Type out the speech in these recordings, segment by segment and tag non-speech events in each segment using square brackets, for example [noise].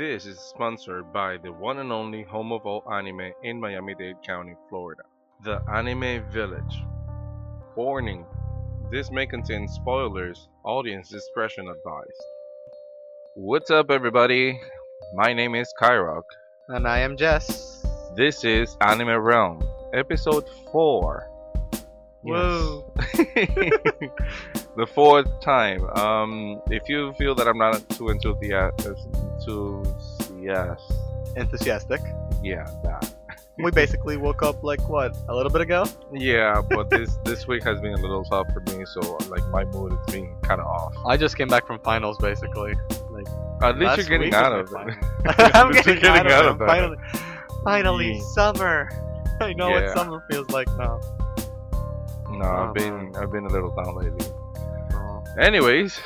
This is sponsored by the one and only home of all anime in Miami Dade County, Florida, the Anime Village. Warning this may contain spoilers, audience discretion advised. What's up, everybody? My name is Kyrock. And I am Jess. This is Anime Realm, episode 4. Whoa. [laughs] [laughs] the fourth time. Um, if you feel that I'm not too enthusiastic, enthusiastic, Enthusiastic. yeah, that. [laughs] We basically woke up like what, a little bit ago? Yeah, but this this week has been a little tough for me, so like my mood is being kind of off. I just came back from finals basically. Like At least you're [laughs] [laughs] getting out of it. I'm At getting, out, of, that. it. Finally, finally Yeah. summer. I know Yeah. what summer feels like now. No, I've been I've been a little down lately. Oh. Anyways,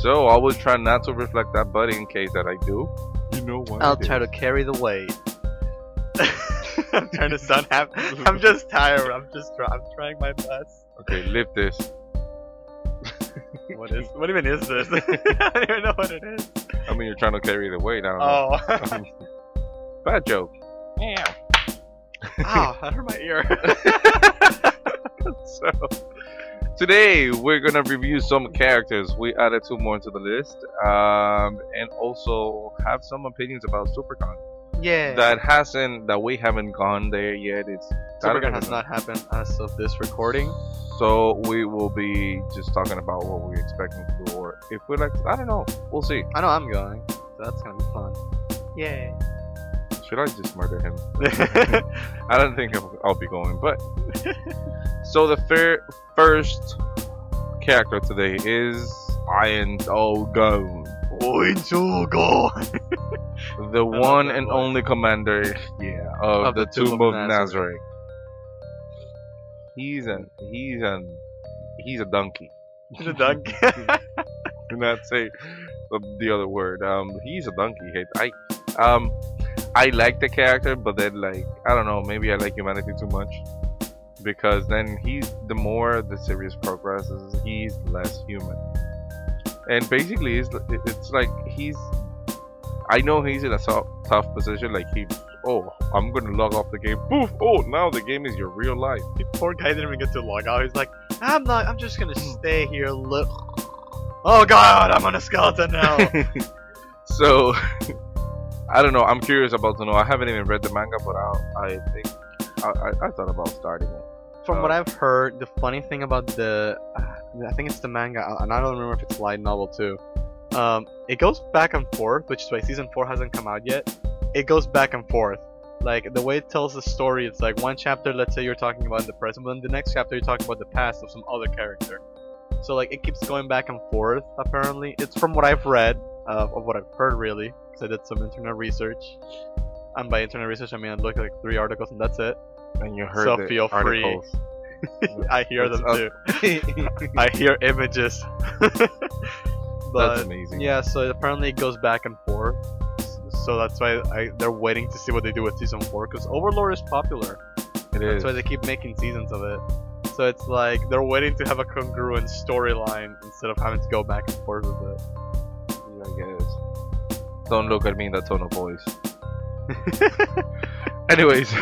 so I will try not to reflect that, but in case that I do, you know what? I'll try is. to carry the weight. [laughs] I'm trying to sound happy. I'm [laughs] just tired. I'm just try- I'm trying my best. Okay, lift this. What is? What even is this? [laughs] I don't even know what it is. I mean, you're trying to carry the weight. I don't know. Oh. Bad joke. Yeah. Ow, that hurt my ear. so today we're gonna review some characters. We added two more to the list, um, and also have some opinions about Supercon yeah. that hasn't that we haven't gone there yet. It's I has not happened as of this recording. So we will be just talking about what we're expecting to, or if we like. To, I don't know. We'll see. I know I'm going, so that's gonna be fun. Yay. Should I just murder him? [laughs] I don't think I'll, I'll be going, but [laughs] so the fir- first character today is Ainz Ooal Gown, [laughs] the one and voice. only commander, yeah, of, Of the, the Tomb of Nazarick. He's a he's a he's a donkey. the donkey. Do not say the, the other word. Um, he's a donkey. I um, I like the character, but then like I don't know, maybe I like humanity too much because then he's the more the series progresses, he's less human. And basically, it's it's like he's. I know he's in a so- tough position. Like he, oh, I'm gonna log off the game. Poof! Oh, now the game is your real life. the poor guy didn't even get to log out. He's like, I'm not. I'm just gonna hmm. stay here. Look. Oh God, I'm on a skeleton now. [laughs] so [laughs] I don't know. I'm curious about to know. I haven't even read the manga, but I I think I, I, I thought about starting it. From what Uh, I've heard, the funny thing about the, I think it's the manga, uh, and I don't remember if it's light novel too. Um, it goes back and forth, which is why season four hasn't come out yet. It goes back and forth. Like the way it tells the story, it's like one chapter, let's say you're talking about the present, but then the next chapter you're talking about the past of some other character. So like it keeps going back and forth. Apparently, it's from what I've read, uh, of what I've heard really, because I did some internet research. And by internet research, I mean I looked at like three articles and that's it. And you heard So the feel free. [laughs] I hear them too. [laughs] I hear images. [laughs] but That's amazing. yeah, so apparently it goes back and forth. So that's why I, they're waiting to see what they do with season four because Overlord is popular. it is. That's why they keep making seasons of it. So it's like they're waiting to have a congruent storyline instead of having to go back and forth with it. I guess. Don't look at me in that tone of voice. [laughs] Anyways,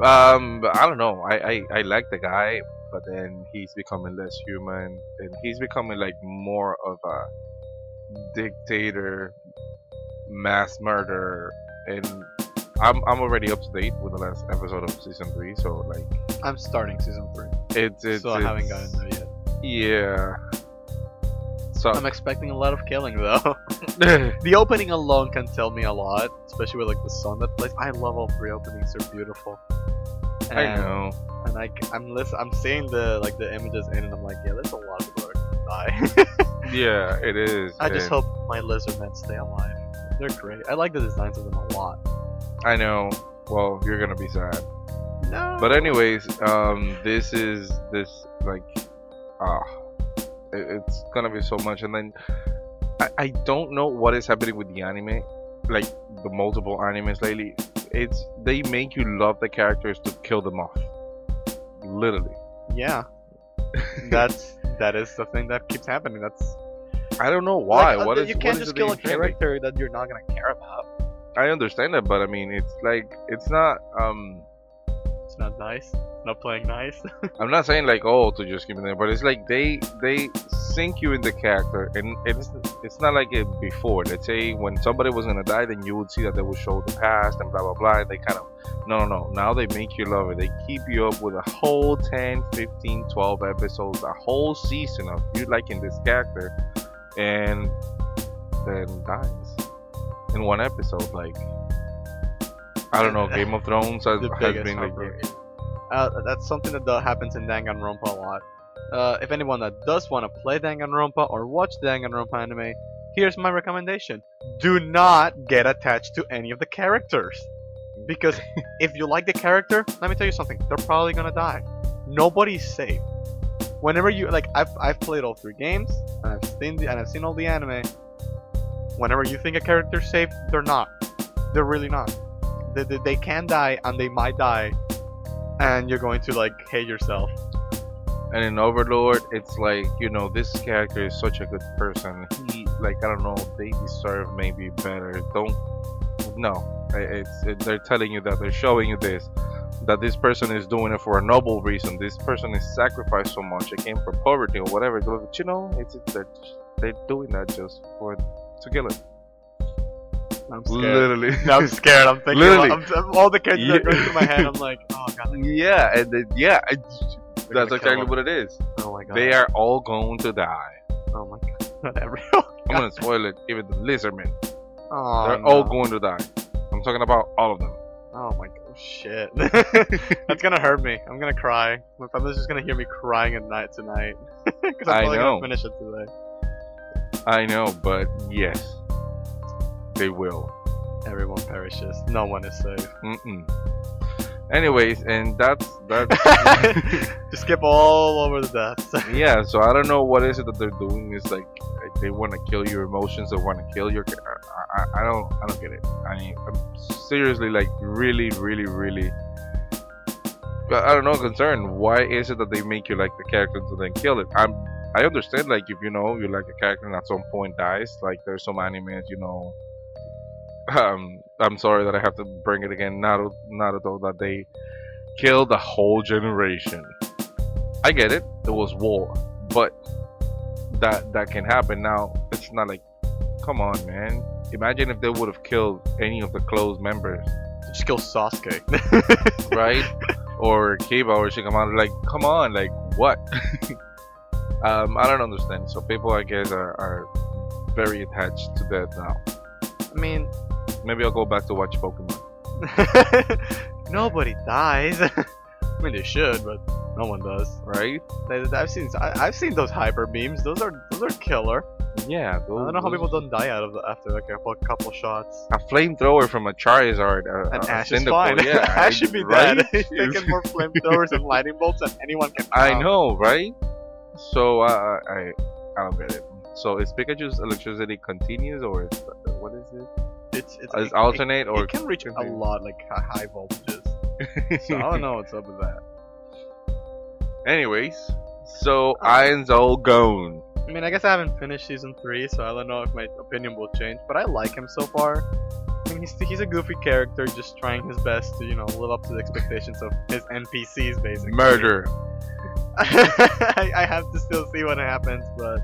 um, I don't know. I, I I like the guy, but then he's becoming less human, and he's becoming like more of a dictator, mass murderer, and I'm I'm already up to date with the last episode of season three. So like, I'm starting season three, it's it's so I haven't gotten there yet. Yeah. So I'm expecting a lot of killing though. [laughs] [laughs] the opening alone can tell me a lot, especially with like the song that plays. I love all three openings; they're beautiful. I know. and I, am listen, I'm seeing the like the images in, and I'm like, yeah, there's a lot of people that are gonna die. [laughs] Yeah, it is. I just and- hope my lizard men stay alive. They're great. I like the designs of them a lot. I know. Well, you're gonna be sad. No. But anyways, um, this is this like, ah, it, it's gonna be so much, and then I, I don't know what is happening with the anime, like the multiple animes lately. It's they make you love the characters to kill them off, literally. yeah, [laughs] that's that is the thing that keeps happening. That's I don't know why. Like, uh, what is you can't just kill a character that you're not gonna care about. I understand that, but I mean, it's like it's not. Um, Not nice. Not playing nice. [laughs] I'm not saying like oh to just give it there, but it's like they they sink you in the character, and it's it's not like it before. Let's say when somebody was gonna die, then you would see that they would show the past and blah blah blah. And they kind of no no no. Now they make you love it. They keep you up with a whole 10, 15, 12 episodes, a whole season of you liking this character, and then dies in one episode. Like I don't know, Game of Thrones has, the has been like heartbreak. Uh, that's something that do- happens in Danganronpa a lot. Uh, if anyone that does want to play Danganronpa or watch Danganronpa anime, here's my recommendation: do not get attached to any of the characters, because [laughs] if you like the character, let me tell you something: they're probably gonna die. Nobody's safe. Whenever you like, I've I've played all three games and I've seen the, and I've seen all the anime. Whenever you think a character's safe, they're not. They're really not. They, they, can die and they might die and you're going to like hate yourself. And in Overlord, it's like you know this character is such a good person. He like I don't know they deserve maybe better. Don't no. It's it, they're telling you that they're showing you this that this person is doing it for a noble reason. This person is sacrificed so much. It came from poverty or whatever. But you know, it's, it's they're, they're doing that just for to kill it. I'm scared. Literally. Now I'm scared. I'm thinking Literally. I'm, I'm- all the kids Yeah. are going through my head. I'm like, oh god. yeah, and then, yeah, they're that's exactly him. what it is. Oh my god. They are all going to die. Oh my god. [laughs] Not everyone. Oh, I'm gonna spoil it. Even the lizardmen. Oh, They're no. all going to die. I'm talking about all of them. Oh my god. Shit. [laughs] [laughs] That's gonna hurt me. I'm gonna cry. My family's just gonna hear me crying at night tonight. Because I'm probably gonna finish it today. I know, but yes, they will. Everyone perishes. No one is safe. Mm-mm. Anyways, and that's that's [laughs] [laughs] just skip all over the deaths. [laughs] yeah. So I don't know what is it that they're doing. Is like they want to kill your emotions. They want to kill your. I, I, I don't I don't get it. I mean, I'm seriously like really really really. I don't know. Concerned. Why is it that they make you like the character to then kill it? I'm. I understand. Like if you know you like a character and at some point dies. Like there's some animes, you know. Um, I'm sorry that I have to bring it again. Naruto, Naruto that they killed a whole generation. I get it. It was war, but that that can happen. Now it's not like, come on, man. Imagine if they would have killed any of the close members, Just kill Sasuke. [laughs] [laughs] right? or Kiba or Shikamaru. Like, come on, like what? [laughs] um, I don't understand. So people, I guess, are, are very attached to that now. I mean, Maybe I'll go back to watch Pokemon. [laughs] nobody dies. I mean, they should, but no one does. Right? I've seen I've seen those hyper beams. Those are those are killer. Yeah. I don't know how people don't die out of the, after like a cou- couple shots. A flamethrower from a Charizard. Uh, And a Ash is fine. Yeah, [laughs] Ash should be right? dead. [laughs] He's taking more flamethrowers and lightning bolts than anyone can. I know, right? So uh, I I don't get it. So is Pikachu's electricity continuous or is what is it? It's it's it- alternate it, or it can reach a lot like high voltages. So I don't know what's up with that. [laughs] Anyways, so uh, Ainz Ooal Gown. I mean, I guess I haven't finished season three, so I don't know if my opinion will change. But I like him so far. I mean, he's he's a goofy character, just trying his best to you know live up to the expectations of his NPCs, basically. Murder. [laughs] I, I have to still see what happens, but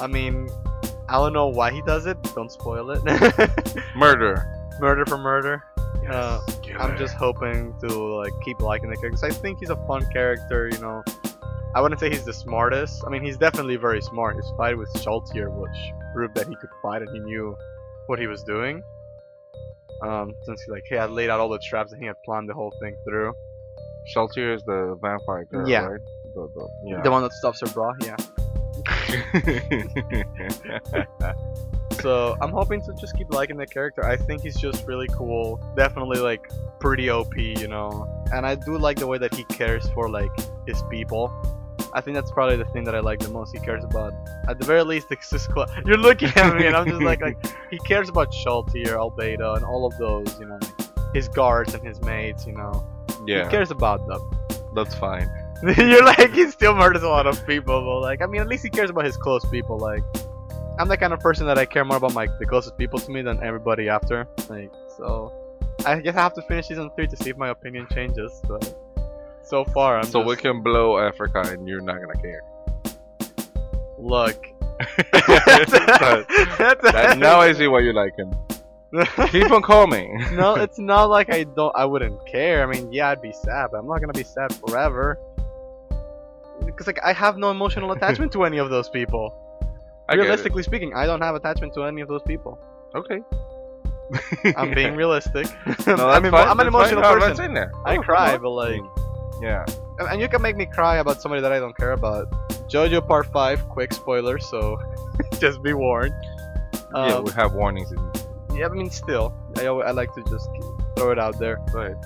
I mean, I don't know why he does it. Don't spoil it. [laughs] Murder. murder for murder. Uh, I'm just hoping to like keep liking the character. 'cause I think he's a fun character. You know, I wouldn't say he's the smartest. I mean, he's definitely very smart. His fight with Shalltear, which proved that he could fight and he knew what he was doing. Um, since he like he had laid out all the traps and he had planned the whole thing through. Shalltear is the vampire girl, Yeah. right? The, the, yeah. The one that stops her bra, yeah. [laughs] So I'm hoping to just keep liking the character. I think he's just really cool. Definitely like pretty OP, you know. And I do like the way that he cares for like his people. I think that's probably the thing that I like the most. He cares about, at the very least, [laughs] the Sis Cla- You're looking at me, and I'm just like, like [laughs] he cares about Shalltear, Albedo, and all of those, you know, like, his guards and his mates, you know. yeah, He cares about them. that's fine. [laughs] You're like he still murders a lot of people, but like I mean, at least he cares about his close people. Like I'm the kind of person that I care more about my the closest people to me than everybody after. Like so, I guess I have to finish season three to see if my opinion changes. But so far, I'm so just, we can blow Africa and you're not gonna care. look. [laughs] That- that- now I see why you like him. [laughs] Keep on calling. no, it's not like I don't. I wouldn't care. I mean, yeah, I'd be sad, but I'm not gonna be sad forever. Because like I have no emotional [laughs] attachment to any of those people. I. Realistically speaking, I don't have attachment to any of those people. Okay. [laughs] I'm being realistic. [laughs] No, I mean, fine. I'm an that's fine. emotional I'm not person. saying that. I Oh, cry, but like, Yeah. and and you can make me cry about somebody that I don't care about. JoJo Part Five, quick spoiler, so just be warned. yeah, Um, we have warnings. In... yeah, I mean, still, I, alwa- I like to just throw it out there. Ahead.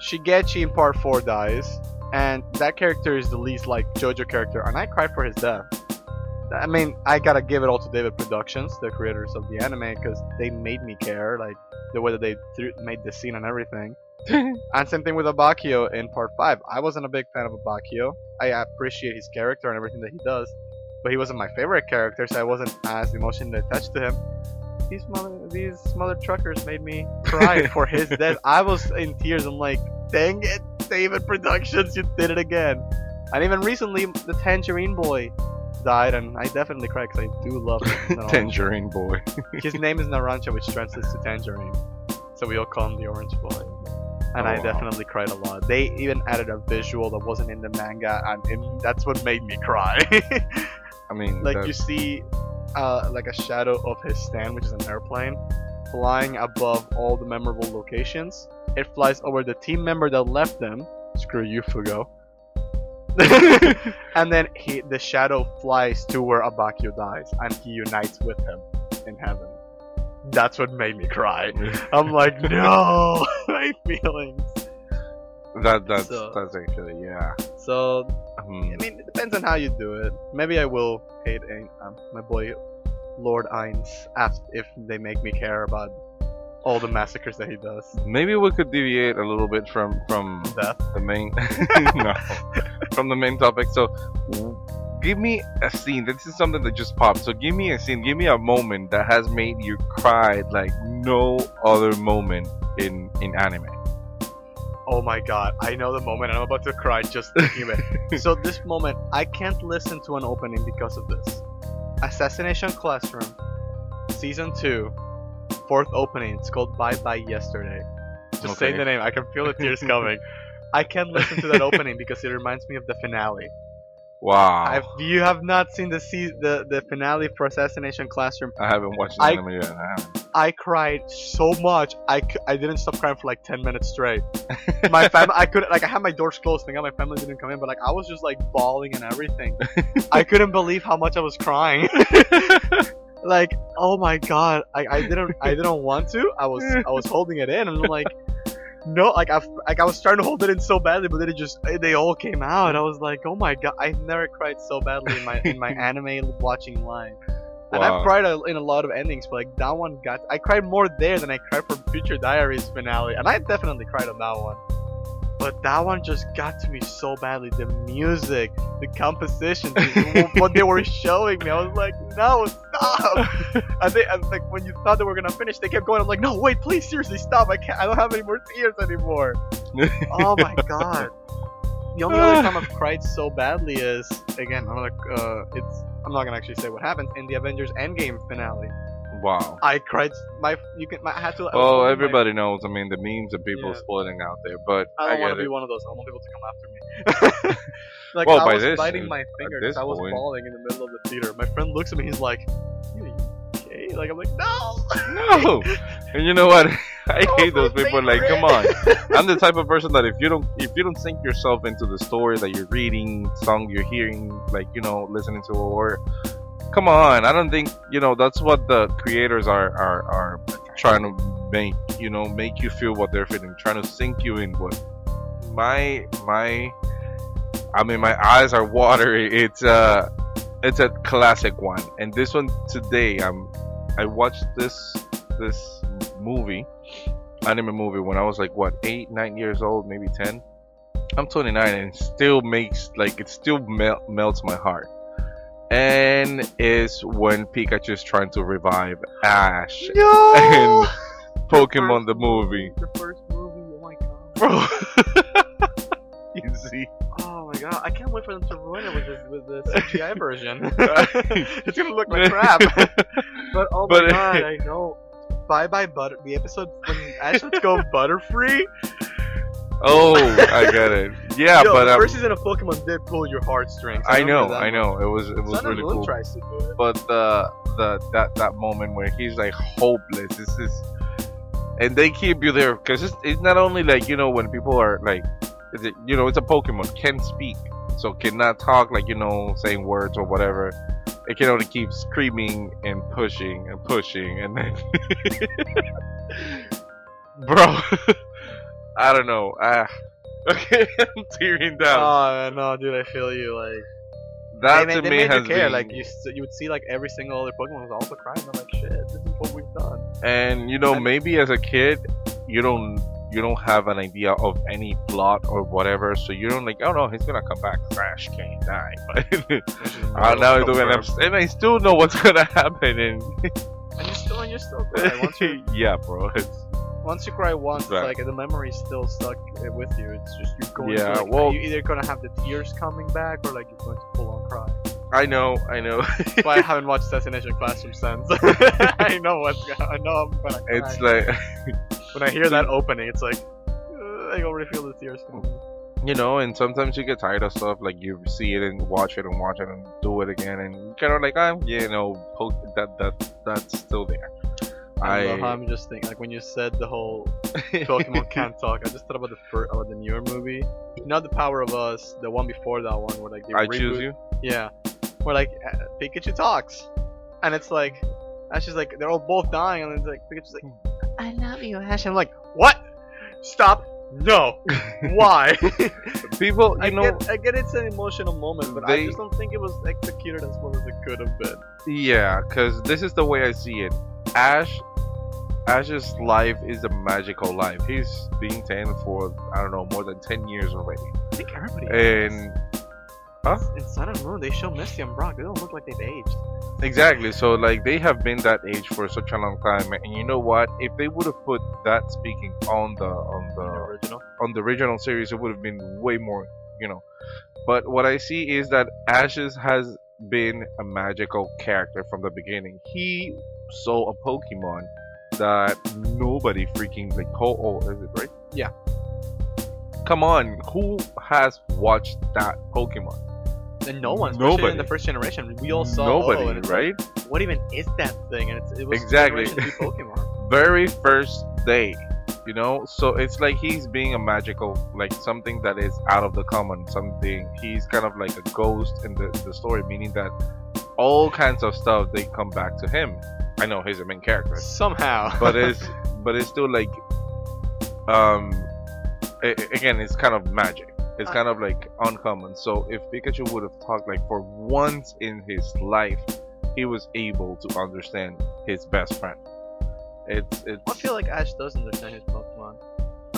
Shigechi in part 4 dies, and that character is the least like JoJo character, and I cried for his death. I mean, I gotta give it all to David Productions, the creators of the anime, because they made me care, like the way that they threw, made the scene and everything. [laughs] and same thing with Abbacchio in part 5. I wasn't a big fan of Abbacchio. I appreciate his character and everything that he does, but he wasn't my favorite character, so I wasn't as emotionally attached to him. These mother, these mother truckers made me cry [laughs] for his death. I was in tears. I'm like, dang it, David Productions, you did it again. And even recently, the Tangerine Boy died, and I definitely cried because I do love [laughs] Tangerine boy. His name is Narancia, which translates to Tangerine. So we all call him the Orange Boy. And Oh, I wow. definitely cried a lot. They even added a visual that wasn't in the manga, and it, that's what made me cry. [laughs] I mean, like that- you see uh, like a shadow of his stand which is an airplane flying above all the memorable locations it flies over the team member that left them screw you fugo [laughs] and then he the shadow flies to where Abbacchio dies and he unites with him in heaven that's what made me cry [laughs] i'm like no [laughs] my feelings that that's So- that's actually yeah. so Hmm. I mean, it depends on how you do it. Maybe I will hate Ain- um, my boy Lord Ainz asked if they make me care about all the massacres that he does. Maybe we could deviate a little bit from from Death. the main [laughs] no from the main topic. So, give me a scene. This is something that just popped. So, give me a scene. Give me a moment that has made you cry like no other moment in in anime. Oh my god, I know the moment I'm about to cry just thinking of it. [laughs] so this moment, I can't listen to an opening because of this. Assassination Classroom, Season 2, fourth opening. It's called Bye Bye Yesterday. Just Okay. the name, I can feel the tears coming. [laughs] I can't listen to that opening because it reminds me of the finale. Wow. If you have not seen the se- the the finale for Assassination Classroom, I haven't watched the I- anime yet. I. I cried so much. I, c- I didn't stop crying for like 10 minutes straight. My family, I couldn't, like, I had my doors closed, thinking my family didn't come in, but like, I was just like bawling and everything. [laughs] I couldn't believe how much I was crying. [laughs] like, oh my god, I, I didn't, I didn't want to. I was, I was holding it in, and I'm like, no, like I, like I was trying to hold it in so badly, but then it just, they all came out. I was like, oh my god, I've never cried so badly in my, in my [laughs] anime watching life. And I've cried a, in a lot of endings, but like that one got. I cried more there than I cried for Future Diaries finale, and I definitely cried on that one. But that one just got to me so badly. The music, the composition, the- [laughs] what they were showing me, I was like, no, stop! [laughs] and they, and like when you thought they were gonna finish, they kept going. I'm like, no, wait, please, seriously, stop! I can't. I don't have any more tears anymore. [laughs] oh my god. The only other time I've cried so badly is again, I'm gonna, uh, it's I'm not gonna actually say what happens in the Avengers Endgame finale. Wow. I cried. My you can. My, I had to. Well, my- everybody knows. I mean, the memes of people Yeah. splitting out there, but I I, don't want to be one of those. I want people to come after me. [laughs] like Well, I was this- biting uh, my at finger because I was point- bawling in the middle of the theater. My friend looks at me. He's like, "You you okay?" Like I'm like, "No, No. [laughs] And you know what? [laughs] I hate those my people. Like, come on. I'm the type of person that if you don't if you don't sink yourself into the story that you're reading, song you're hearing, like you know, listening to, or come on, I don't think you know that's what the creators are are are trying to make you know make you feel what they're feeling, trying to sink you in. What my my, I mean, my eyes are watery. [laughs] It's uh it's a classic one, and this one today, I'm I watched this this movie anime movie when I was like what eight, nine years old, maybe ten. I'm 29 and it still makes like it still mel- melts my heart. And is when Pikachu's trying to revive Ash. No. And [laughs] Pokemon the movie. The first movie. Oh my god. Bro. [laughs] you see. Oh my god. I can't wait for them to ruin it with this with the [laughs] CGI version. it's gonna look like crap. But oh my But- god, I know. Bye bye butter. The episode when Ash Let's Go Butterfree. Oh, I get it. Yeah, Yo, but the um, first season of Pokemon did pull your heartstrings. I know, remember that I know. It was it was Sun really cool. tries to do it. but the the that that moment where he's like hopeless this is and they keep you there because it's, it's not only like you know when people are like is it, you know it's a pokemon can speak so cannot talk like you know saying words or whatever it can only keep screaming and pushing and pushing and then [laughs] bro [laughs] i don't know ah okay [laughs] i'm tearing down Oh no, dude, I feel you. Like that they, to they me made has you care. been Like you, you would see like every single other Pokemon was also crying. I'm like, shit, this is what we've done. and you know And- maybe as a kid you don't you don't have an idea of any plot or whatever so you don't like oh no he's gonna come back crash can't die [laughs] but uh, now [laughs] I do and, I still know what's gonna happen and And you're still, and you're still crying. Once you, yeah bro it's once you cry once, it's Right. like the memory's still stuck uh, with you. It's just you're going. Yeah, to, like, well- you're either gonna have the tears coming back or like you're going to full on cry. I know I know but I haven't watched Assassination Classroom since. [laughs] I know what's. I know I'm gonna cry. it's like [laughs] when I hear that [laughs] opening, it's like uh, I already feel the tears coming. you know and sometimes you get tired of stuff like you see it and watch it and watch it and do it again and kind of like yeah you know that that that's still there I, I love how I'm just thinking like when you said the whole [laughs] Pokemon can't talk. I just thought about the first, about the newer movie, not the Power of Us, the one before that one where like they I reboot- choose you Yeah, where like uh, Pikachu talks, and it's like Ash is like they're all both dying, and it's like Pikachu's like, "I love you, Ash." I'm like, "What? Stop! No! [laughs] Why?" people you I know get, I get it's an emotional moment, but I just don't think it was executed as well as it could have been. Yeah, because this is the way I see it. Ash, Ash's life is a magical life. He's been 10 for, I don't know, more than 10 years already. I think everybody. And, huh? in Sun and Moon, they show Misty and Brock. They don't look like they've aged. Exactly. So, like, they have been that age for such a long time. And you know what? If they would have put that speaking on the, on The the, original. on the original series, it would have been way more, you know. But what I see is that Ashes has been a magical character from the beginning. He saw a Pokemon that nobody freaking like. Oh, oh is it right? Yeah. Come on, who has watched that Pokemon? And no one, especially Nobody. in the first generation, we all saw Nobody, oh, and it's like, right? what even is that thing? And it's, it was Exactly. Pokemon. [laughs] Very first day, you know. So it's like he's being a magical, like something that is out of the common. Something he's kind of like a ghost in the the story, meaning that all kinds of stuff they come back to him. I know he's the main character, Somehow. but [laughs] it's but it's still like um a- a- again it's kind of magic. It's Uh, kind of like uncommon. So if pikachu would have talked like for once in his life he was able to understand his best friend. It's it's I feel like Ash does understand his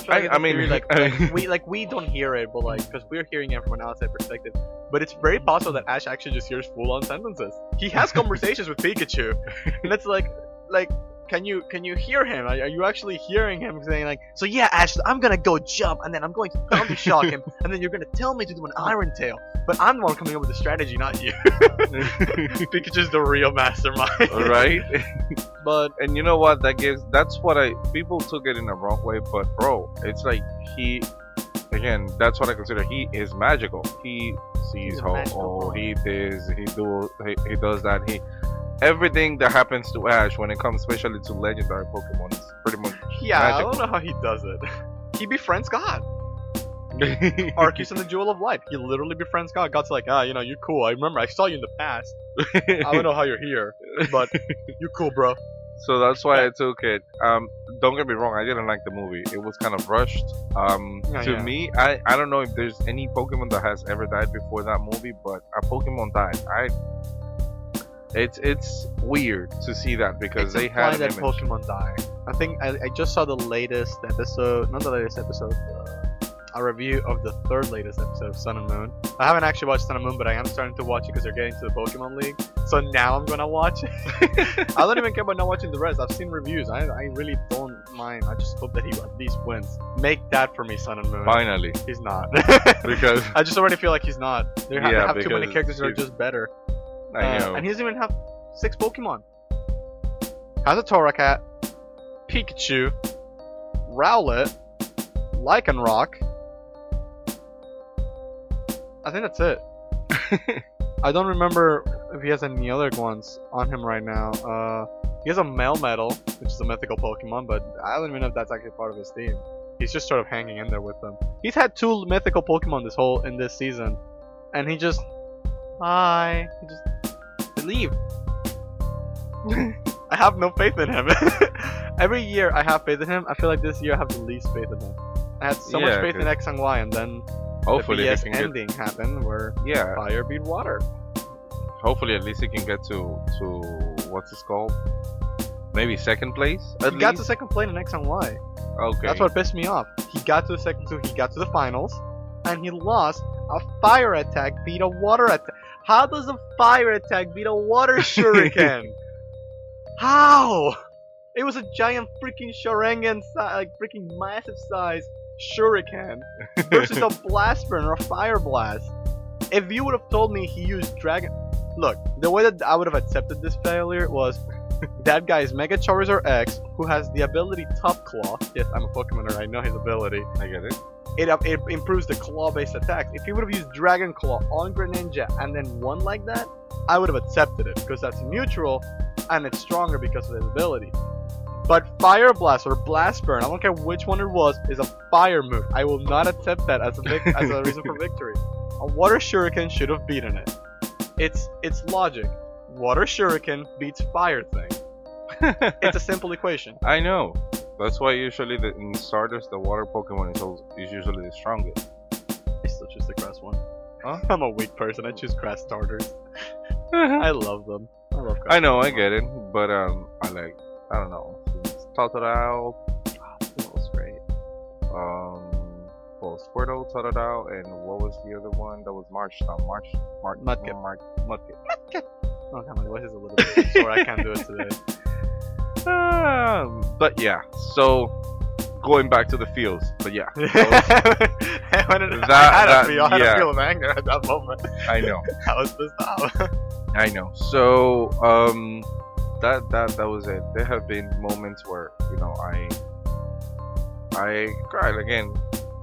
I, [laughs] I- like mean- theory, like, like we like we don't hear it, but like because we're hearing it from an outside perspective. But it's very possible that Ash actually just hears full-on sentences. He has [laughs] conversations with Pikachu, and it's like like. Can you can you hear him? Are, are you actually hearing him saying like, so yeah, Ash, I'm gonna go jump, and then I'm going to thunder shock him, [laughs] and then you're gonna tell me to do an Iron Tail, but I'm the one coming up with the strategy, not you. [laughs] Pikachu's the real mastermind. right [laughs] But and you know what that gives that's what i people took it in the wrong way but bro it's like he again that's what i consider he is magical he sees how oh he this he do he, he does that he everything that happens to ash when it comes especially to legendary pokemon is pretty much yeah, I don't know how he does it. [laughs] He befriends God. [laughs] Arceus and the Jewel of Life. He literally befriends God. God's like, ah, you know, you're cool. I remember I saw you in the past. I don't know how you're here, but [laughs] you're cool, bro. so that's why i took it um don't get me wrong i didn't like the movie it was kind of rushed um to yeah. me i i don't know if there's any pokemon that has ever died before that movie but a pokemon died i it's it's weird to see that because they had that image. Pokemon die. I think I, I just saw the latest episode, not the latest episode, uh, a review of the third latest episode of Sun and Moon. I haven't actually watched Sun and Moon, but I am starting to watch it because they're getting to the Pokemon League. So now I'm gonna watch it. [laughs] I don't even care about not watching the rest. I've seen reviews. I, I really don't mind. I just hope that he at least wins. Make that for me, Sun and Moon. Finally, He's not. [laughs] because [laughs] I just already feel like he's not. They Yeah, have too many characters that are just better. I Uh, know. and he doesn't even have six Pokemon. Has a Torracat, Pikachu, Rowlet, Lycanroc. I think that's it. [laughs] I don't remember if he has any other ones on him right now. Uh, he has a Melmetal, which is a mythical Pokemon, but I don't even know if that's actually part of his team. He's just sort of hanging in there with them. He's had two mythical Pokemon this whole in this season, and he just hi, he just leave. [laughs] I have no faith in him. [laughs] Every year I have faith in him. I feel like this year I have the least faith in him. I had so much Yeah, faith in X and Y, and then hopefully the he BS can get. ending happened where Yeah, fire beat water. hopefully at least he can get to to what's this called? Maybe second place. At He got to second place in X and Y. Okay. That's what pissed me off. He got to the second two, he got to the finals, and he lost. A fire attack beat a water attack. How does a fire attack beat a water [laughs] shuriken? How? It was a giant freaking Sharingan, si- like freaking massive size shuriken versus a blast burn or a fire blast. If you would have told me he used dragon, look, the way that I would have accepted this failure was [laughs] that guy is Mega Charizard X, who has the ability Tough Claw. Yes, I'm a Pokemoner, I know his ability. I get it. It, uh, it improves the claw-based attacks. If he would have used Dragon Claw on Greninja and then won like that, I would have accepted it because that's neutral and it's stronger because of his ability. But Fire Blast or Blast Burn, I don't care which one it was, is a fire move. I will not accept that as a vic- as a reason for [laughs] victory. A Water Shuriken should have beaten it. It's it's logic. Water Shuriken beats Fire Thing. [laughs] It's a simple equation. I know. That's why usually the, in starters the water Pokemon is, also, is usually the strongest. I still choose the grass one. Huh? [laughs] I'm a weak person. I choose grass starters. [laughs] I love them. I love grass. I know, I get it, but um, I like, I don't know, Totodile, That was great. um, well, Squirtle, Totodile, and what was the other one? That was March, uh, March, March, Mudkip. March, Mudkip. Oh, God, my voice is a little bit sore. I can't do it today. [laughs] Um, but yeah, so going back to the fields, but yeah, [laughs] I, wanted, That- I had that- a feel, I had yeah. a feel of anger at that moment. I know. [laughs] I was pissed off. I know. So um, that that that was it. There have been moments where you know I I cried again.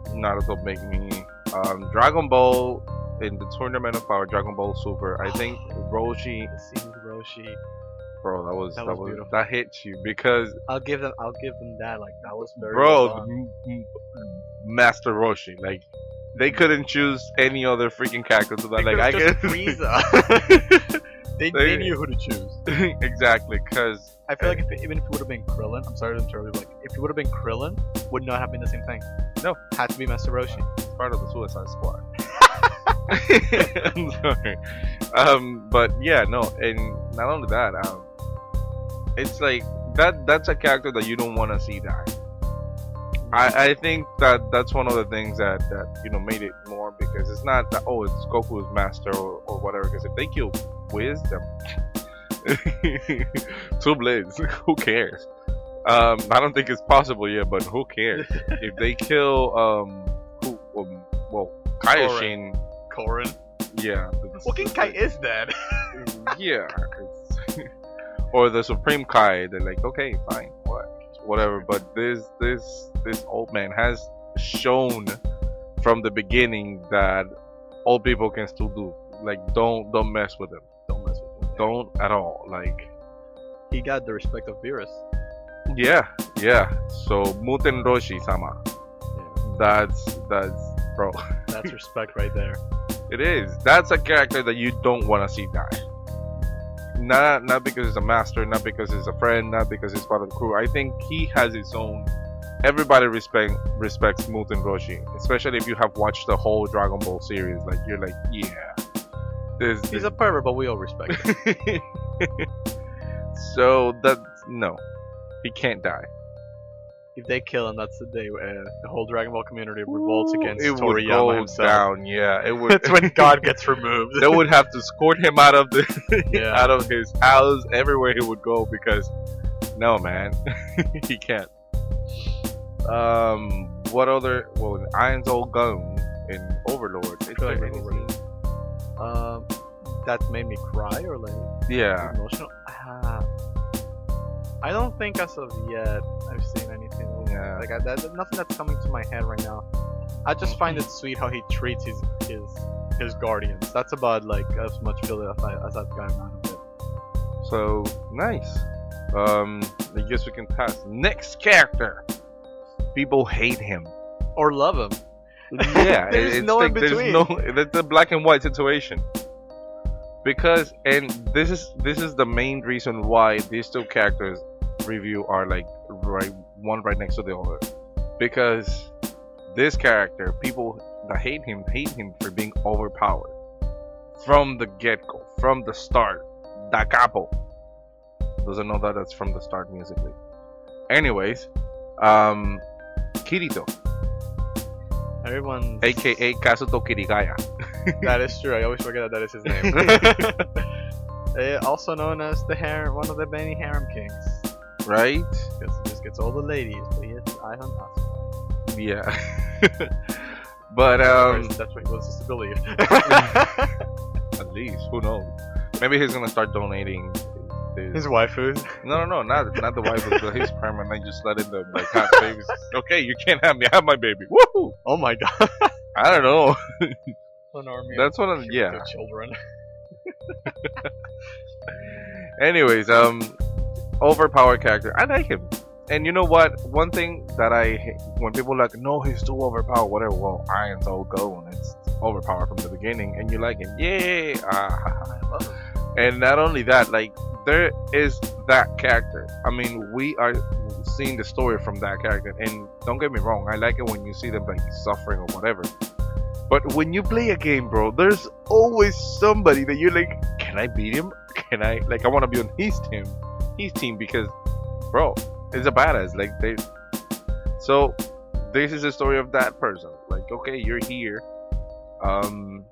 Naruto make me um, Dragon Ball in the tournament of power Dragon Ball Super. I think [sighs] Roshi, scene Roshi. Bro, that was That that, was was, that hit you because I'll give them. I'll give them that. Like that was very. bro, Master Roshi, like they couldn't choose any other freaking character to that. They Like I guess Frieza. [laughs] they, they They- knew who to choose. [laughs] exactly because I feel like if it, even if it would have been Krillin, I'm sorry to interrupt you, like if it would have been Krillin, would not have been the same thing. No. had to be Master Roshi. it's part of the Suicide Squad. [laughs] I'm sorry. Um, but yeah, no, and not only that, um, it's like that. That's a character that you don't want to see die. I, I think that that's one of the things that, that you know made it more because it's not that oh it's Goku's master or, or whatever because if they kill Wisdom, [laughs] two blades, [laughs] who cares? Um, I don't think it's possible yet, but who cares? [laughs] if they kill um, who, um well Kaioshin, Korin. yeah, Fucking Kai is dead. yeah, or the Supreme Kai. They're like, okay, fine, what, whatever. But this this this old man has shown from the beginning that old people can still do. Like, don't don't mess with him. Don't mess with him. Don't at all. Like, He got the respect of Beerus. yeah, yeah. So Muten Roshi sama. Yeah, That's that's bro. that's [laughs] respect right there. It is. That's a character that you don't want to see die. Not not because he's a master, not because he's a friend, not because he's part of the crew. I think he has his own. Everybody respect respects Muten Roshi, especially if you have watched the whole Dragon Ball series. Like you're like, yeah, this. He's a pervert, but we all respect him. [laughs] so that no, he can't die. If they kill him, that's the day uh, the whole Dragon Ball community revolts Ooh, against it would Toriyama go himself. down. Yeah, it would. That's when God [laughs] gets removed. they would have to escort him out of the [laughs] Yeah. out of his house everywhere he would go because no man [laughs] he can't um what other well Ainz Ooal Gown in Overlord is like there we're anything- Um, that made me cry or like yeah emotional. Uh, I don't think as of yet I've seen anything. Yeah. like I, that, nothing that's coming to my head right now. I just find it sweet how he treats his his his guardians. That's about like as much feel as, I, as I've gotten out of it. so nice um I guess we can pass next character people hate him Or love him. yeah, [laughs] There's it's no in like, there's between. [laughs] no it's a black and white situation. Because and this is this is the main reason why these two characters review are like right one right next to the other. Because this character, people that hate him hate him for being overpowered. From the get go, from the start. Da capo. Doesn't know that that's from the start musically. Anyways, um Kirito, Everyone. aka Kazuto Kirigaya. [laughs] That is true. I always forget that that is his name. [laughs] [laughs] Also known as the harem, one of the many harem kings, right? because gets all the ladies, but he has his eye on us. Yeah. [laughs] but um, that's what he wants us to believe. [laughs] at least who knows? Maybe he's gonna start donating. His, his waifus. no, no, no, not not the wife, but his sperm, and then just letting them like have babies. [laughs] Okay, you can't have me. Have my baby. Woohoo! Oh my god. I don't know. An army That's one of the, yeah. Children. Anyways, um, overpowered character. I like him. And you know what? One thing that I hate when people are like, no, he's too overpowered, whatever. Well, Iron's all go and it's overpowered from the beginning, and you like it. Yay! Ah. I love him. And not only that, like there is that character. I mean, we are seeing the story from that character. And don't get me wrong, I like it when you see them like suffering or whatever. But when you play a game, bro, there's always somebody that you're like, can I beat him? Can I like I want to be on his team, his team because, bro, it's a badass. Like they, so this is the story of that person. Like, okay, you're here, um,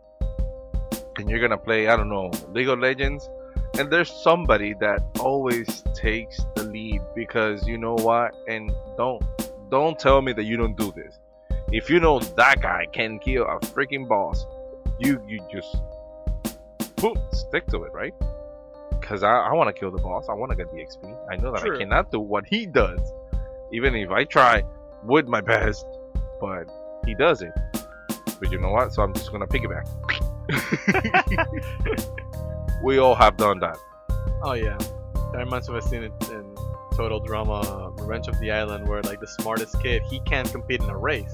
and you're gonna play. I don't know, League of Legends, and there's somebody that always takes the lead because you know what? And don't don't tell me that you don't do this. If you know that guy can kill a freaking boss, you you just boom stick to it, right? Because I, I want to kill the boss. I want to get the XP. I know that True. I cannot do what he does, even if I try with my best. But he does it. But you know what? So I'm just gonna piggyback. [laughs] we all have done that. Oh yeah. That reminds me of a scene in, in Total Drama Revenge of the Island where like the smartest kid, he can't compete in a race.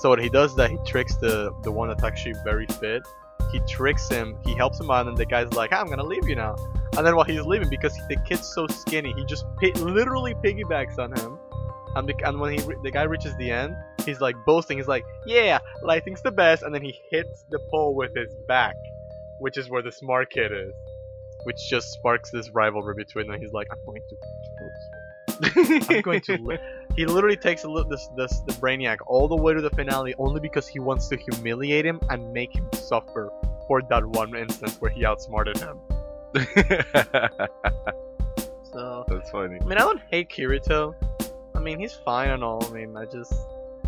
So what he does is that he tricks the the one that's actually very fit. He tricks him, he helps him out, and the guy's like, ah, "I'm gonna leave you now." And then while he's leaving, because the kid's so skinny, he just pi- literally piggybacks on him. And, the, and when he re- the guy reaches the end, he's like boasting. He's like, "Yeah, Lightning's the best," and then he hits the pole with his back, which is where the smart kid is which just sparks this rivalry between them. He's like, I'm going to kill man. [laughs] I'm going to. Li-. He literally takes a look this this the brainiac all the way to the finale only because he wants to humiliate him and make him suffer for that one instance where he outsmarted him. [laughs] So That's funny. I mean, I don't hate Kirito. I mean, he's fine and all. I mean, I just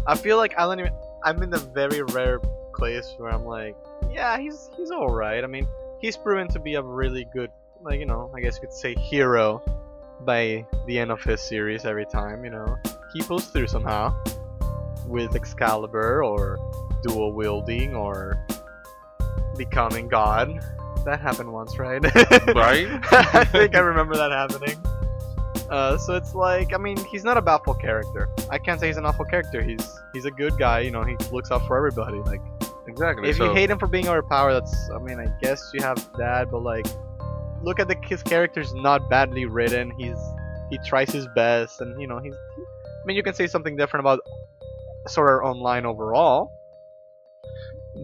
I feel like I don't even. I'm in the very rare place where I'm like, yeah, he's he's all right. I mean, he's proven to be a really good, like you know, I guess you could say hero by the end of his series every time. You know, he pulls through somehow with Excalibur or dual wielding or becoming God. That happened once, right? [laughs] Right? I think I remember that happening. Uh, so it's like, I mean, he's not a baffle character. I can't say he's an awful character. He's he's a good guy. You know, he looks out for everybody. Like, Exactly. if so, you hate him for being overpowered, that's, I mean, I guess you have that. But like, look at the his character's not badly written. He's he tries his best, and you know, he's. He, mean, you can say something different about Sword Art Online overall.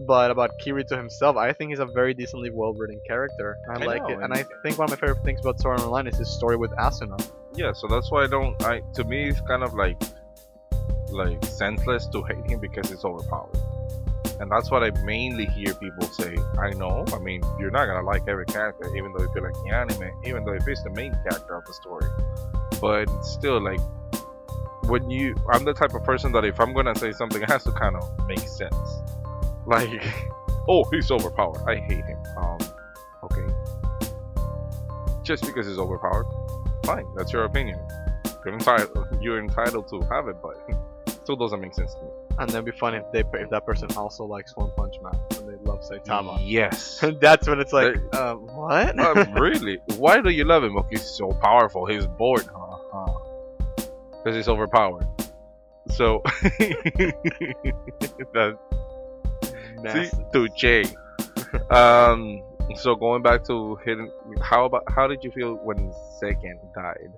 But about Kirito himself, I think he's a very decently well-written character. I, I like know, it, and I think one of my favorite things about Sword Art Online is his story with Asuna. yeah, so that's why I don't. I to me, it's kind of like like senseless to hate him because he's overpowered. And that's what I mainly hear people say. I know, I mean, you're not gonna like every character, even though if you like the anime, even though if it's the main character of the story. But still, like, when you, I'm the type of person that if I'm gonna say something, it has to kind of make sense. Like, [laughs] oh, he's overpowered. I hate him. Um, okay. Just because he's overpowered, fine. That's your opinion. You're entitled. You're entitled to have it, but it [laughs] still doesn't make sense to me. And then be funny if they if that person also likes One Punch Man and they love Saitama. Yes. [laughs] That's when it's like, um, what? um, really? Why do you love him? Okay, he's so powerful. He's bored, huh? Huh? Because he's overpowered. So [laughs] that see to Jay. Um. So going back to hidden, how about how did you feel when Zekken died?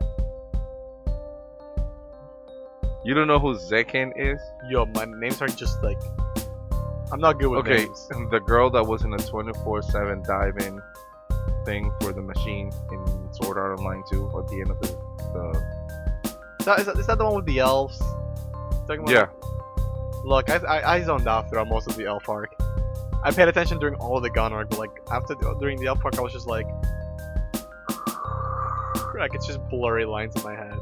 You don't know who Zekken is? Yo, my names are just like, I'm not good with Okay, names. the girl that was in a 24/7 dive-in thing for the machine in Sword Art Online 2 at the end of the, the that, is, that, is that the one with the elves? About- yeah. Look, I, I, I zoned out throughout most of the elf arc. I paid attention during all of the gun arc, but like after during the elf arc, I was just like, like it's just blurry lines in my head.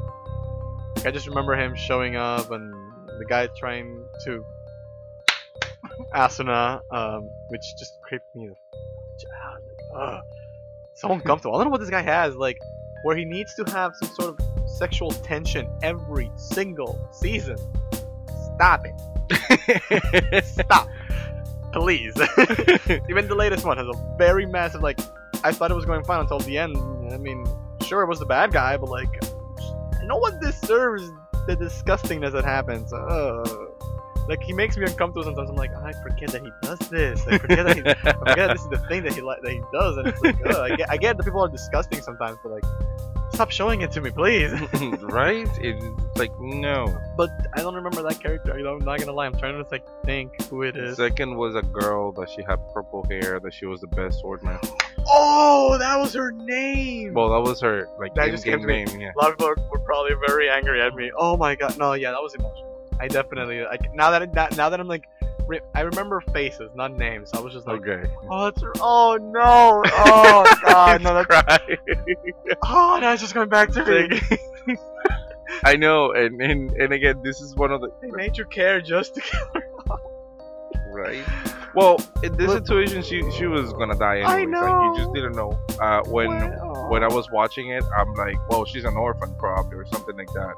Like, I just remember him showing up and the guy trying to [laughs] Asuna, um, which just creeped me out. Like, ugh. so uncomfortable. I don't know what this guy has, like, where he needs to have some sort of sexual tension every single season. Stop it. Stop. Please. [laughs] Even the latest one has a very massive, like, I thought it was going fine until the end. I mean, sure, it was the bad guy, but, like, no one deserves the disgustingness that happens. Ugh. Like, he makes me uncomfortable sometimes. I'm like, I forget that he does this. I forget that he, I forget that this is the thing that he, that he does. And it's like, ugh, I, get, I get that people are disgusting sometimes, but, like, stop showing it to me, please. [laughs] [laughs] right? It's like no. but I don't remember that character. You know, I'm not gonna lie. I'm trying to, like, think who it is. Zekken was a girl that she had purple hair that she was the best swordman. Oh, that was her name. Well, that was her like That just in-game name. Yeah. a lot of people are- were probably very angry at me. Oh my god, no, yeah, that was emotional. I definitely like now that that now that I'm like, re- I remember faces, not names. I was just like, Okay. oh, it's, oh no, oh [laughs] god, no, that's, Cry. oh, now it's just coming back to me. [laughs] I know, and, and and again, this is one of the they made you care just to kill her. Right. Well, in this But- situation, she she was gonna die I anyways. Like you just didn't know. Uh, when What? when I was watching it, I'm like, well, she's an orphan probably or something like that,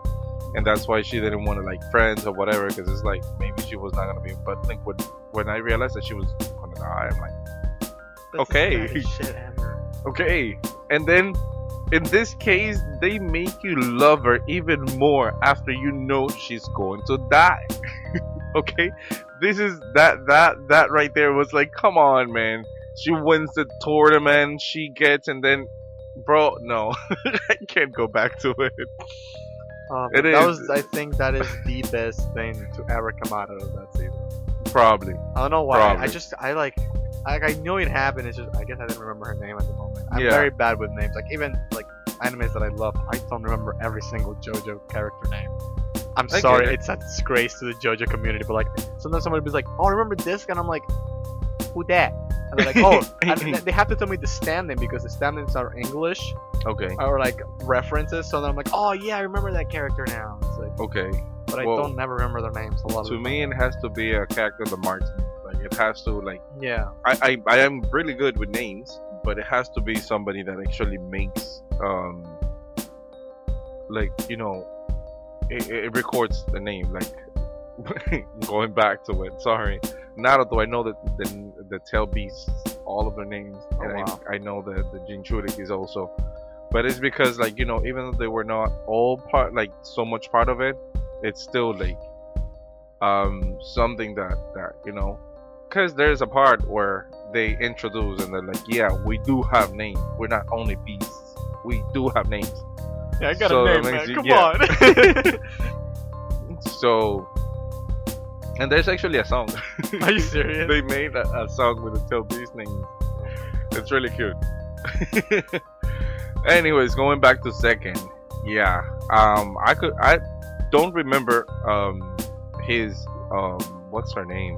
and that's why she didn't want to like friends or whatever because it's like maybe she was not gonna be. But like when when I realized that she was gonna die, I'm like, okay. saddest shit ever. okay. And then in this case, they make you love her even more after you know she's going to die. [laughs] okay, this is that that that right there was like, come on, man. She wins the tournament, she gets, and then, bro, no, [laughs] I can't go back to it. Uh, It that is. was, I think, that is the best thing to ever come out of that season. Probably. I don't know why. I just I like like I know it happened. It's just I guess I didn't remember her name at the moment. I'm Yeah. very bad with names. Like even like animes that I love, I don't remember every single JoJo character name. I'm I sorry, it. it's a disgrace to the JoJo community. But like sometimes somebody be like, "Oh, remember this?" and I'm like, "Who that?" And they're like, "Oh," [laughs] and they- they have to tell me the stand name because the stand names are English Okay. or like references. So then I'm like, "Oh yeah, I remember that character now." It's like, Okay. but I Well, don't never remember their names a lot. To of the me, it has to be a character that marks me. Like it has to like. yeah. I, I I am really good with names, but it has to be somebody that actually makes um like you know it, it records the name like [laughs] going back to it. Sorry, Not that I know that the the tail beasts all of their names, Oh, and wow. I, I know that the Jinchuriki is also. But it's because like you know even though they were not all part like so much part of it, it's still like um something that that you know because there's a part where they introduce and they're like, yeah, we do have names. We're not only beasts. We do have names. Yeah, I got So a name, man. you- Come yeah. on. [laughs] So, and there's actually a song. [laughs] Are you serious? they made a, a song with the Tail Beast name. It's really cute. [laughs] Anyways, going back to Zekken, yeah. Um, I could I don't remember um his um, what's her name?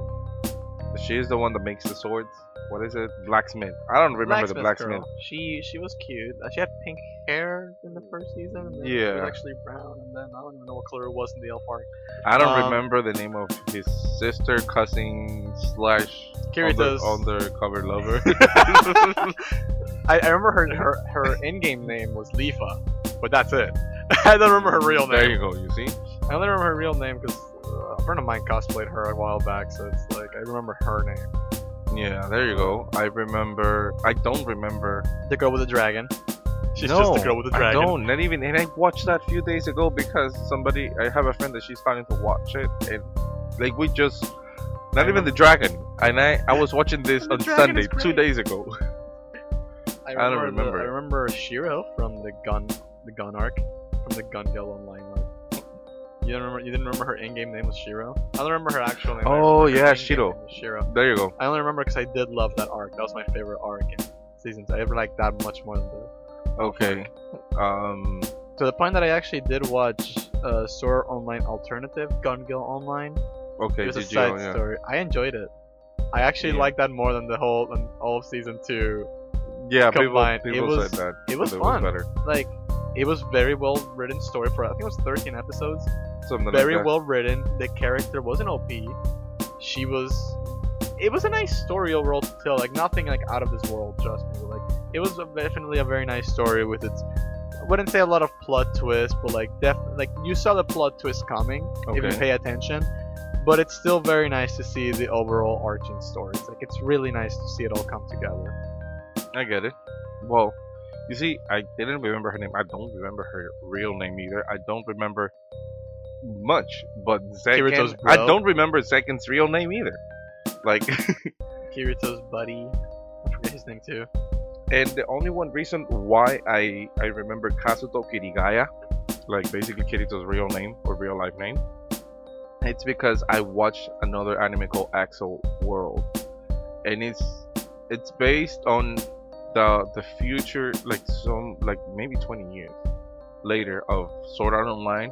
She is the one that makes the swords. What is it? Blacksmith. I don't remember the blacksmith. girl. She she was cute. She had pink hair in the first season, and then it Yeah. was actually brown, and then I don't even know what color it was in the elf arc. I don't Um, remember the name of his sister, cousin slash Kirito's. undercover lover. [laughs] [laughs] I, I remember her her her in-game name was Leafa, but that's it. [laughs] I don't remember her real name. there you go. You see? I only remember her real name because a friend of mine cosplayed her a while back, so it's like I remember her name. Yeah, there you go. I remember. I don't remember. The girl with the dragon. She's no, just the girl with the dragon. I don't. Not even. And I watched that a few days ago because somebody. I have a friend that she's starting to watch it, and like we just. Not I even the dragon. And I, I was watching this on Sunday, two days ago. I don't remember. remember. The, I remember Shiro from the gun the gun arc from the Gun Gale Online arc. You didn't remember? You didn't remember her in-game name was Shiro? I don't remember her actual name. Oh, her yeah, Shiro. Shiro. There you go. I only remember because I did love that arc. That was my favorite arc in seasons. I ever liked that much more than the Okay. Um. to the point that I actually did watch uh, Sword Online Alternative Gun Gale Online. Okay. It was a side yeah. story. I enjoyed it. I actually Yeah. liked that more than the whole than all of season two. Yeah, people, combined. It people was- said that. it was fun. better. Like, it was very well written story for I think it was 13 episodes. Something very like well written. The character wasn't OP. She was. It was a nice story overall to tell. Like nothing like out of this world. Trust me. Like it was a, definitely a very nice story with its. I wouldn't say a lot of plot twists, but like def like you saw the plot twist coming if you pay attention. But it's still very nice to see the overall arching story. It's like it's really nice to see it all come together. I get it. Well, you see, I didn't remember her name. I don't remember her real name either. I don't remember much, but. I don't remember Zekken's real name either. Like, [laughs] Kirito's buddy, I forget his name too. and the only one reason why I I remember Kazuto Kirigaya, like basically Kirito's real name or real life name, it's because I watched another anime called Accel World, and it's it's based on the the future like some like maybe 20 years later of Sword Art Online,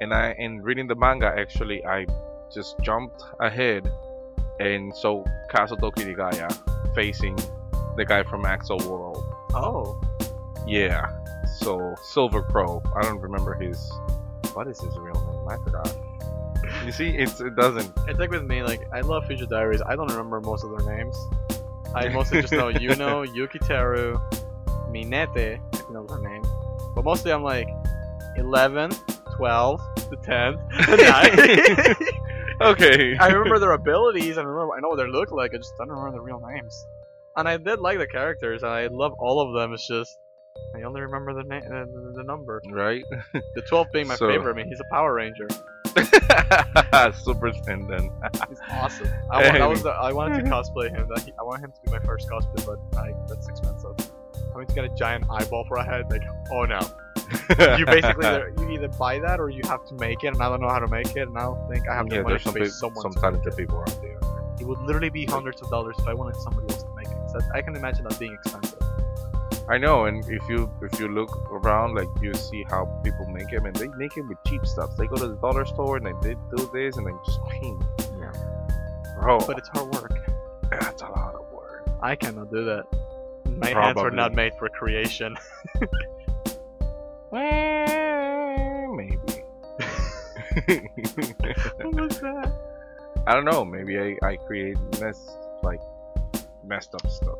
and I in reading the manga actually I just jumped ahead, and so Kazuto Kirigaya facing the guy from Accel World. Oh, Yeah. So Silver Crow. I don't remember his. What is his real name? I forgot. You see, it's it doesn't. It's like with me, like I love Future Diaries. I don't remember most of their names. I mostly just know [laughs] Yuno, Yukiteru, Minene, if you know her name. But mostly I'm like 11, 12, the 10th, [laughs] the 9. [laughs] Okay. I remember their abilities. I remember. I know what they look like. I just don't remember their real names. And I did like the characters, and I love all of them. It's just I only remember the name, the, the, the number. right. The 12 being my [laughs] So- favorite. I mean, he's a Power Ranger. Super Tendon. He's awesome. I, wa- that was the, I wanted to cosplay him. That he, I wanted him to be my first cosplay, but I, that's expensive. Having to get a giant eyeball for a head, like, oh no. [laughs] You basically [laughs] either, you either buy that or you have to make it, and I don't know how to make it, and I don't think I have the yeah, money to some pay big, someone some talented it. people out there. It would literally be hundreds of dollars if I wanted somebody else to make it. So I can imagine that being expensive. I know, and if you if you look around, like you see how people make them, and they make it with cheap stuff. They go to the dollar store and they do this, and they just paint. Yeah. Bro, But it's hard work. that's a lot of work. I cannot do that. My hands are not made for creation. [laughs] Well, maybe. [laughs] what was that? I don't know. Maybe I, I create mess like messed up stuff.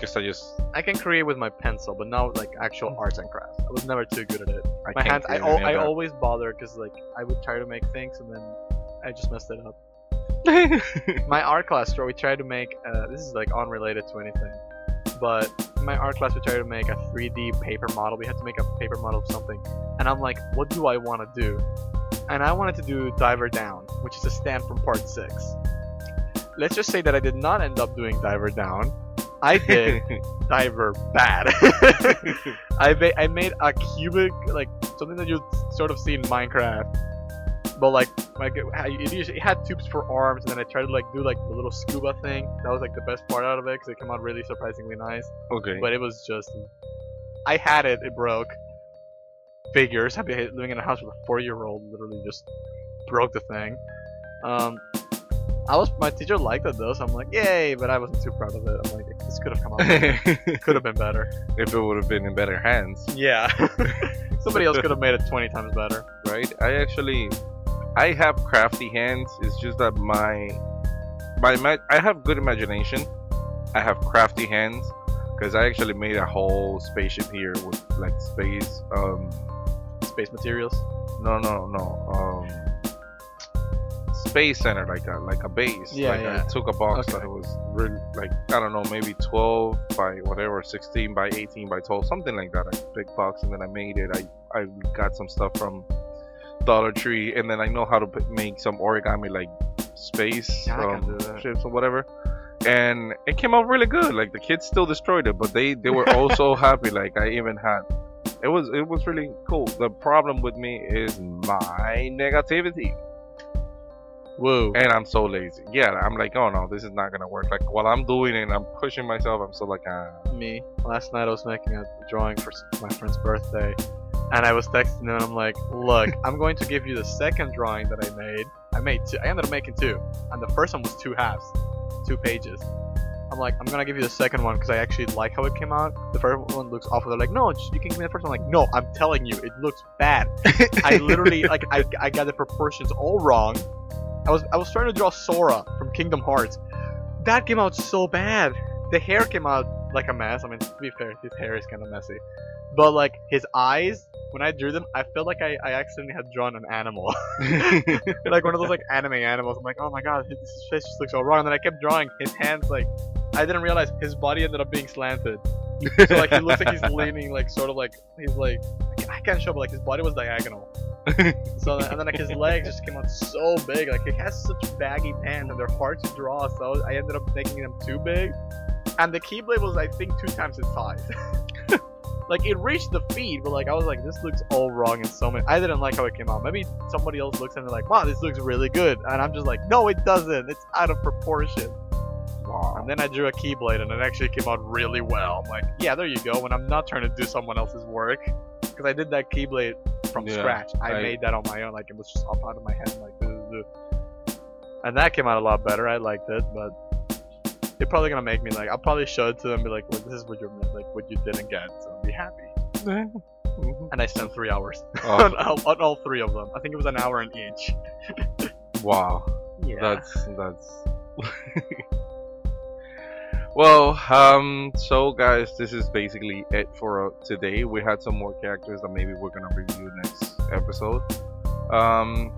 Guess I just I can create with my pencil, but not like actual arts and crafts. I was never too good at it. I my hands, I, al- I always bother because like I would try to make things and then I just messed it up. [laughs] My art class, where we tried to make uh, this is like unrelated to anything, but in my art class we tried to make a 3D paper model. We had to make a paper model of something, and I'm like, what do I want to do? And I wanted to do Diver Down, which is a stand from Part Six. Let's just say that I did not end up doing Diver Down. I did [laughs] Diver Bad. [laughs] I ma- I made a cubic like something that you sort of see in Minecraft, but like like it, had- it, usually, it had tubes for arms, and then I tried to like do like the little scuba thing. That was like the best part out of it because it came out really surprisingly nice. okay. But it was just, I had it, it broke. Figures. I've been living in a house with a four-year-old, literally just broke the thing. Um, I was my teacher liked it though, so I'm like, yay! But I wasn't too proud of it. I'm like, this could have come out. [laughs] could have been better. If it would have been in better hands, Yeah. [laughs] Somebody else could have made it 20 times better. right? I actually, I have crafty hands. It's just that my, my, ima- I have good imagination. I have crafty hands because I actually made a whole spaceship here with like space. Um, Space materials. no, no, no. Um, space center like a like a base. Yeah, like yeah. I took a box Okay. that was really like I don't know, maybe 12 by whatever, 16 by 18 by 12, something like that. A big box, and then I made it. I I got some stuff from Dollar Tree, and then I know how to p- make some origami like space Yeah, um, ships or whatever. And it came out really good. Like the kids still destroyed it, but they they were also [laughs] happy. Like I even had it was it was really cool. The problem with me is my negativity, Whoa. and I'm so lazy. Yeah, I'm like, oh no, this is not gonna work. Like while I'm doing it, and I'm pushing myself. I'm still like, ah. Me. Last night I was making a drawing for my friend's birthday, and I was texting him. and I'm like, "Look, I'm going to give you the second drawing that I made. I made two. I ended up making two, and the first one was two halves, two pages. I'm like, I'm gonna give you the second one because I actually like how it came out. The first one looks awful. They're like, no, just, you can give me the first one. I'm like, no, I'm telling you, it looks bad. I [laughs] literally like I, I got the proportions all wrong. I was I was trying to draw Sora from Kingdom Hearts. That came out so bad. The hair came out like a mess. I mean, to be fair, his hair is kind of messy. But like his eyes, when I drew them, I felt like I, I accidentally had drawn an animal, [laughs] [laughs] like one of those like anime animals. I'm like, oh my god, his his face just looks all wrong. And then I kept drawing his hands like, I didn't realize his body ended up being slanted. So like he looks like he's [laughs] leaning like sort of like he's like I can't show, but like his body was diagonal. So and then like his legs just came out so big. Like he has such baggy pants and they're hard to draw. So I ended up making them too big. And the keyblade was I think two times his size. Like it reached the feed, but like I was like, this looks all wrong in so many. I didn't like how it came out. Maybe somebody else looks at it like, wow, this looks really good, and I'm just like, no, it doesn't. It's out of proportion. wow. And then I drew a keyblade, and it actually came out really well. I'm like, yeah, there you go. When I'm not trying to do someone else's work, because I did that keyblade from Yeah, scratch. I, I- made that on my own. Like it was just off out of my head. Like, "Ugh, ugh." and that came out a lot better. I liked it, but they're probably gonna make me like. I'll probably show it to them, be like, look, this is what you like, what you didn't get. So be happy. And I spent three hours [laughs] Oh, on, all, on all three of them. I think it was an hour in each. [laughs] wow. Yeah. That's that's. [laughs] well, um, so guys, this is basically it for uh, today. We had some more characters that maybe we're gonna review next episode. Um,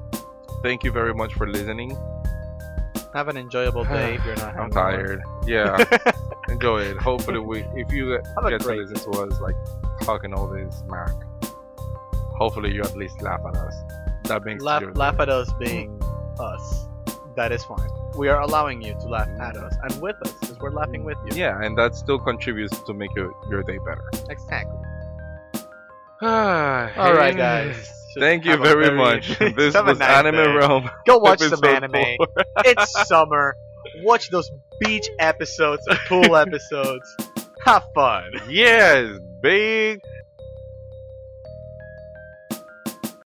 thank you very much for listening. Have an enjoyable day if you're not. [sighs] I'm tired. Yeah, [laughs] enjoy it. Hopefully, we if you get Have get to listen to us like talking all this smack, hopefully you at least laugh at us. That makes laugh, laugh at us being us. That is fine. We are allowing you to laugh at us and with us because we're laughing with you. Yeah, and that still contributes to make your, your day better. Exactly. [sighs] All right, guys. Thank you a very much. [laughs] [laughs] This was nice Anime day. Realm. Go watch some anime. [laughs] it's summer. Watch those beach episodes, and pool episodes. Have fun. yes, big